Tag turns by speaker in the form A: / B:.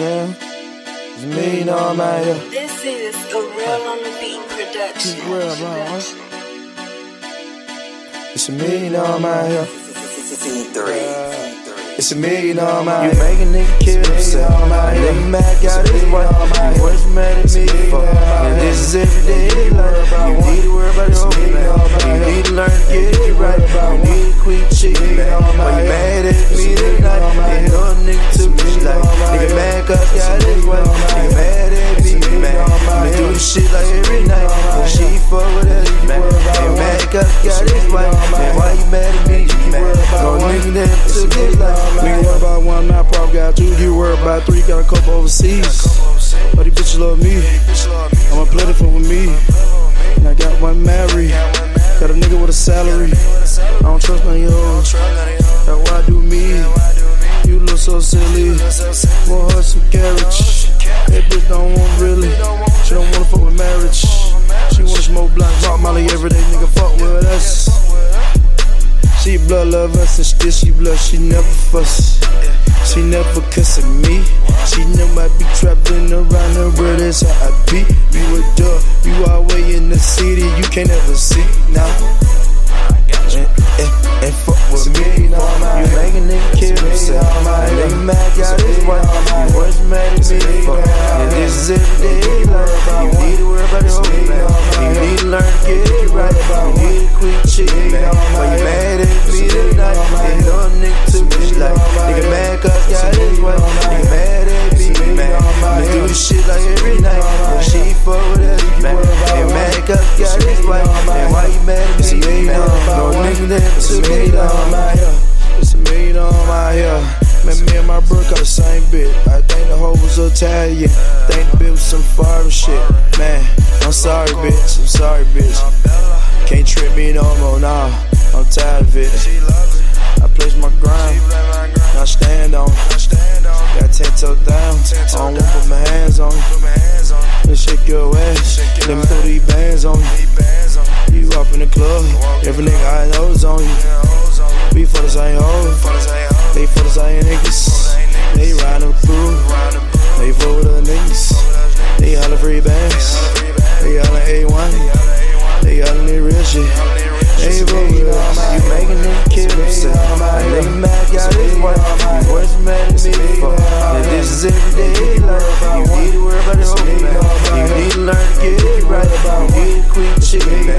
A: Yeah. It's me, you know I'm out here.
B: This is a real on the beat production. Keep real, bro. What?
A: It's a me, you know I'm out here. It's a me, you know I'm out here. You make a nigga kill himself. Nigga mad got his wife. You was mad at me for. And this is every cause got his wife. Nigga mad at me, man. Do this shit like every night. And she fuck with us, man. Nigga mad cause got his wife. Man, why you mad at me? No nigga that took his life. Nigga worry about one, now probably got two. You worry about three, got a couple overseas. But these bitches love me. I'm a plentiful with me. And I got one married. Got a nigga with a salary. Blood love us and still she blood, she never fuss. She never cussing me. She know I be trapped in around her world, that's how I be. You a dog, you all way in the city, you can't ever see now. And, and, and fuck with me, You make a nigga kill himself. Nigga mad got his was Italian. Think the bitch was some foreign shit. Man, I'm sorry, bitch. I'm sorry, bitch. Can't trip me no more, nah. I'm tired of it. I place my grind. Now stand on. Got ten toes down. I don't wanna put my hands on. Let's shake your ass. Me throw these bands on. You three bands. They all in A1. They all in the real shit. Ain't over You making them kill yourself. They mad, got his wife. You was mad at me before. And this is everyday life. You need to worry about the whole You need to learn to get it right. You need to quit chicken.